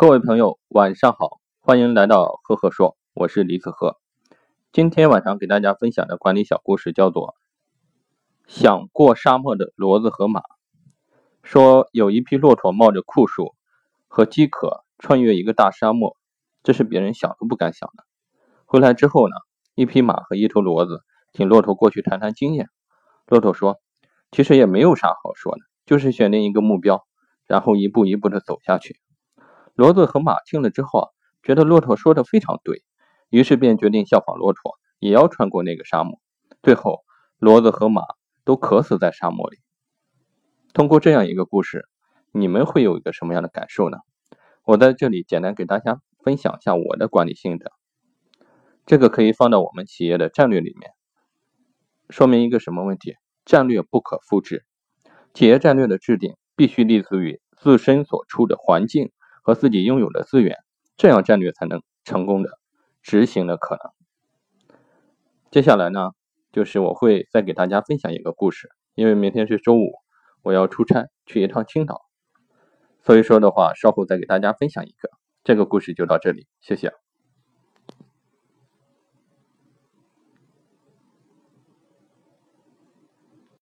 各位朋友，晚上好，欢迎来到赫赫说，我是李子赫。今天晚上给大家分享的管理小故事叫做《想过沙漠的骡子和马》。说有一匹骆驼冒着酷暑和饥渴穿越一个大沙漠，这是别人想都不敢想的。回来之后呢，一匹马和一头骡子请骆驼过去谈谈经验。骆驼说：“其实也没有啥好说的，就是选定一个目标，然后一步一步的走下去。”骡子和马听了之后啊，觉得骆驼说的非常对，于是便决定效仿骆驼，也要穿过那个沙漠。最后，骡子和马都渴死在沙漠里。通过这样一个故事，你们会有一个什么样的感受呢？我在这里简单给大家分享一下我的管理心得。这个可以放到我们企业的战略里面，说明一个什么问题？战略不可复制，企业战略的制定必须立足于自身所处的环境。和自己拥有的资源，这样战略才能成功的执行的可能。接下来呢，就是我会再给大家分享一个故事，因为明天是周五，我要出差去一趟青岛，所以说的话，稍后再给大家分享一个。这个故事就到这里，谢谢。